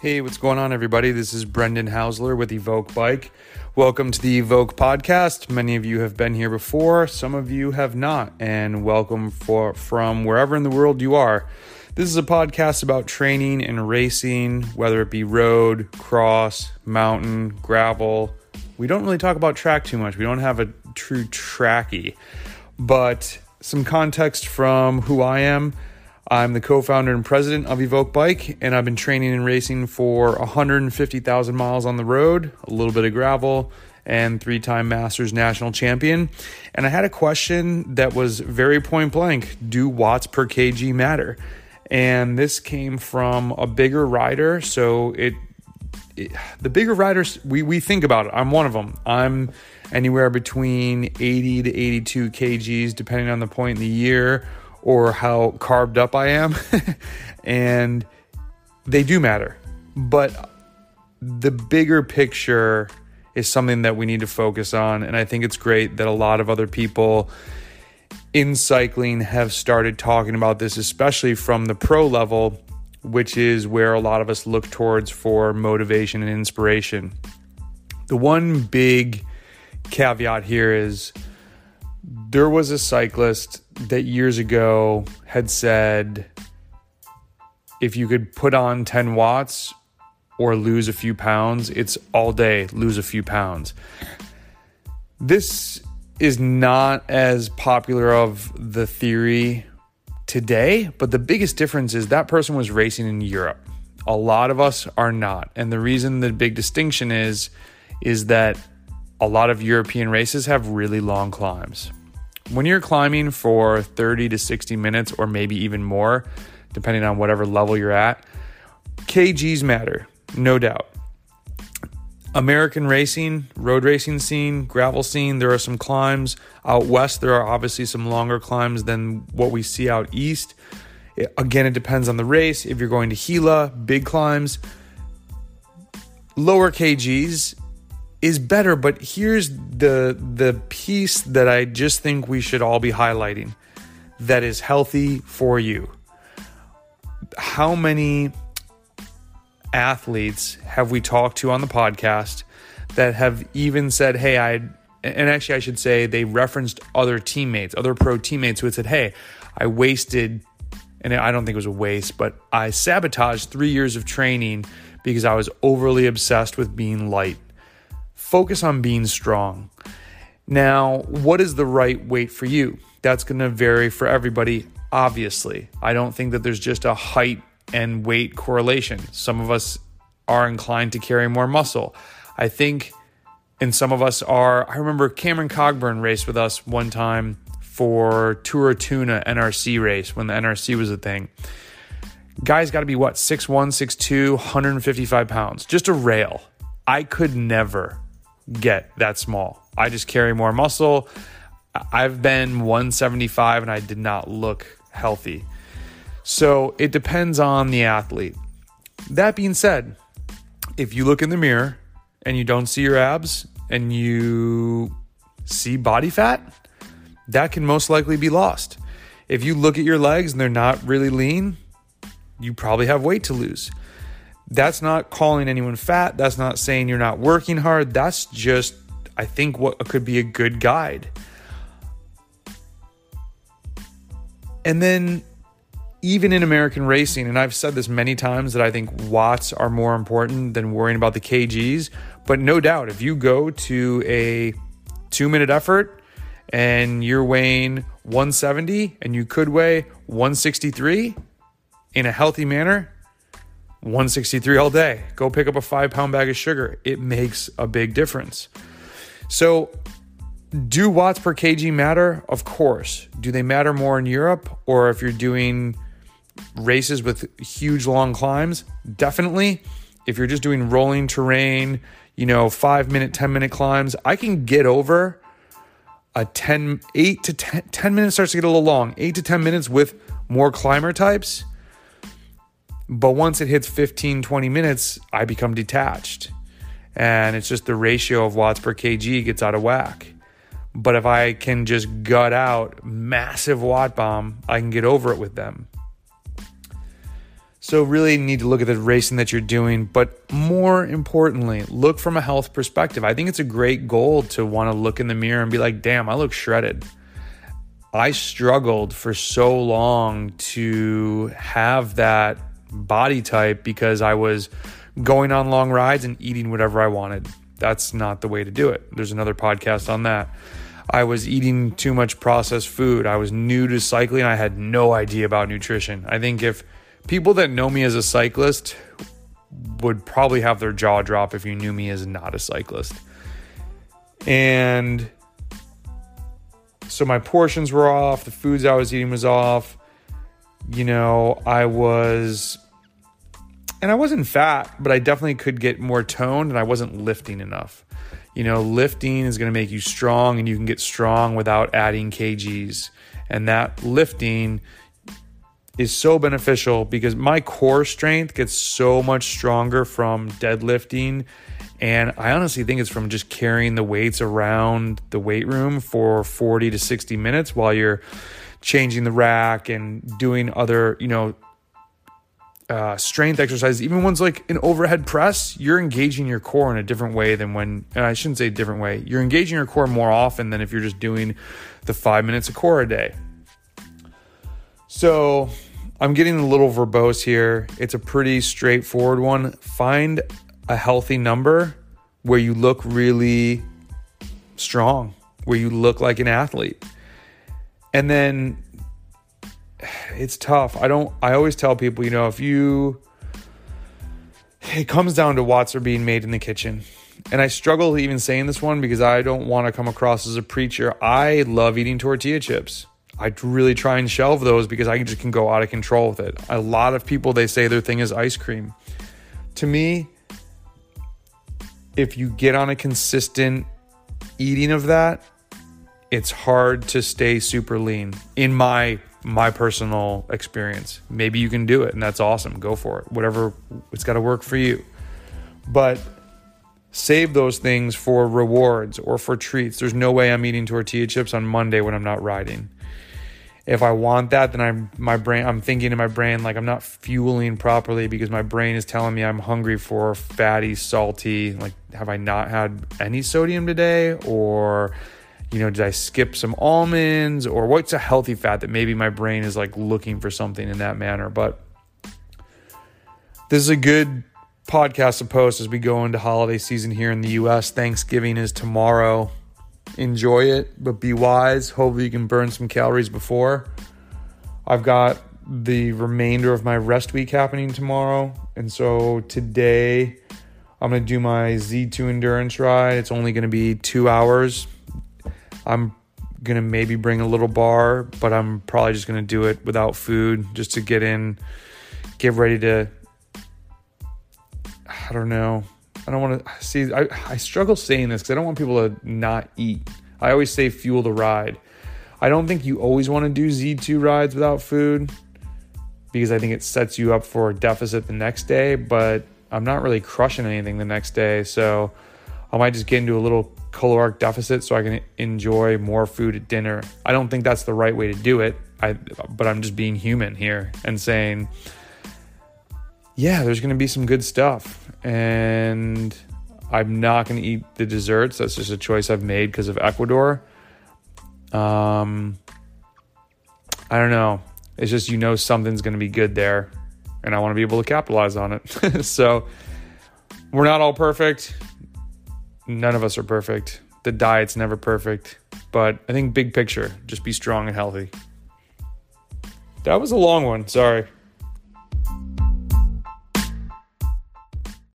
Hey, what's going on, everybody? This is Brendan Housler with Evoq Bike. Welcome to the Evoq podcast. Many of you have been here before, some of you have not, and welcome for from wherever in the world you are. This is a podcast about training and racing, whether it be road, cross, mountain, gravel. We don't really talk about track too much. We don't have a true tracky, but some context from who I am. I'm the co founder and president of Evoq Bike, and I've been training and racing for 150,000 miles on the road, a little bit of gravel, and three time Masters national champion. And I had a question that was very point blank Do watts per kg matter? And this came from a bigger rider. So it, it the bigger riders, we, we think about it. I'm one of them. I'm anywhere between 80 to 82 kgs, depending on the point in the year or how carved up I am. and they do matter. But the bigger picture is something that we need to focus on. And I think it's great that a lot of other people in cycling have started talking about this, especially from the pro level, which is where a lot of us look towards for motivation and inspiration. The one big caveat here is there was a cyclist that years ago had said if you could put on 10 watts or lose a few pounds, it's all day, lose a few pounds. This is not as popular of the theory today, but the biggest difference is that person was racing in Europe. A lot of us are not. And the reason the big distinction is is that a lot of European races have really long climbs. When you're climbing for 30 to 60 minutes, or maybe even more, depending on whatever level you're at, kgs matter, no doubt. American racing, road racing scene, gravel scene, there are some climbs. Out west, there are obviously some longer climbs than what we see out east. It, again, it depends on the race. If you're going to Gila, big climbs, lower kgs is better, but here's the the piece that I just think we should all be highlighting that is healthy for you. How many athletes have we talked to on the podcast that have even said, "Hey, I," and actually I should say they referenced other teammates, other pro teammates who had said, "Hey, I wasted," and I don't think it was a waste, but I sabotaged three years of training because I was overly obsessed with being light focus on being strong. Now, what is the right weight for you? That's going to vary for everybody, obviously. I don't think that there's just a height and weight correlation. Some of us are inclined to carry more muscle. I think, and some of us are. I remember Cameron Cogburn raced with us one time for Tour Tuna NRC race when the NRC was a thing. Guy's got to be what, 6'1, 6'2, 155 pounds, just a rail. I could never get that small. I just carry more muscle. I've been 175 and I did not look healthy. So it depends on the athlete. That being said, if you look in the mirror and you don't see your abs and you see body fat, that can most likely be lost. If you look at your legs and they're not really lean, you probably have weight to lose. That's not calling anyone fat. That's not saying you're not working hard. That's just, I think, what could be a good guide. And then, even in American racing, and I've said this many times that I think watts are more important than worrying about the kgs. But no doubt, if you go to a two minute effort and you're weighing 170 and you could weigh 163 in a healthy manner, 163 all day. Go pick up a five pound bag of sugar. It makes a big difference. So, do watts per kg matter? Of course. Do they matter more in Europe or if you're doing races with huge long climbs? Definitely. If you're just doing rolling terrain, you know, five minute, 10 minute climbs, I can get over a 10, 8 to 10, 10 minutes starts to get a little long, 8 to 10 minutes with more climber types but once it hits 15, 20 minutes, I become detached. And it's just the ratio of watts per kg gets out of whack. But if I can just gut out massive watt bomb, I can get over it with them. So, really need to look at the racing that you're doing, but more importantly, look from a health perspective. I think it's a great goal to want to look in the mirror and be like, damn, I look shredded. I struggled for so long to have that body type because I was going on long rides and eating whatever I wanted. That's not the way to do it. There's another podcast on that. I was eating too much processed food. I was new to cycling. I had no idea about nutrition. I think if people that know me as a cyclist would probably have their jaw drop if you knew me as not a cyclist. And so my portions were off, the foods I was eating was off. You know, I was and I wasn't fat, but I definitely could get more toned and I wasn't lifting enough. You know, lifting is going to make you strong and you can get strong without adding kgs. And that lifting is so beneficial because my core strength gets so much stronger from deadlifting. And I honestly think it's from just carrying the weights around the weight room for 40 to 60 minutes while you're changing the rack and doing other, you know, uh, strength exercises, even ones like an overhead press, you're engaging your core in a different way than when, and I shouldn't say different way, you're engaging your core more often than if you're just doing the five minutes of core a day. So I'm getting a little verbose here. It's a pretty straightforward one. Find a healthy number where you look really strong, where you look like an athlete. And then it's tough. I don't I always tell people, you know, if you it comes down to what's are being made in the kitchen. And I struggle even saying this one because I don't want to come across as a preacher. I love eating tortilla chips. I really try and shelve those because I just can go out of control with it. A lot of people they say their thing is ice cream. To me, if you get on a consistent eating of that, it's hard to stay super lean in my my personal experience. Maybe you can do it and that's awesome. Go for it. Whatever it's got to work for you. But save those things for rewards or for treats. There's no way I'm eating tortilla chips on Monday when I'm not riding. If I want that, then I'm my brain I'm thinking in my brain like I'm not fueling properly because my brain is telling me I'm hungry for fatty, salty, like have I not had any sodium today or you know, did I skip some almonds or what's a healthy fat that maybe my brain is like looking for something in that manner? But this is a good podcast to post as we go into holiday season here in the US. Thanksgiving is tomorrow. Enjoy it, but be wise. Hopefully, you can burn some calories before. I've got the remainder of my rest week happening tomorrow. And so today, I'm going to do my Z2 endurance ride. It's only going to be two hours I'm gonna maybe bring a little bar, but I'm probably just gonna do it without food just to get in, get ready to. I don't know. I don't want to see. I, I struggle saying this because I don't want people to not eat. I always say fuel the ride. I don't think you always want to do Z2 rides without food because I think it sets you up for a deficit the next day, but I'm not really crushing anything the next day. So I might just get into a little caloric deficit so I can enjoy more food at dinner. I don't think that's the right way to do it. I but I'm just being human here and saying yeah, there's going to be some good stuff and I'm not going to eat the desserts. That's just a choice I've made because of Ecuador. Um I don't know. It's just you know something's going to be good there and I want to be able to capitalize on it. so we're not all perfect none of us are perfect. The diet's never perfect, but I think big picture, just be strong and healthy. That was a long one. Sorry.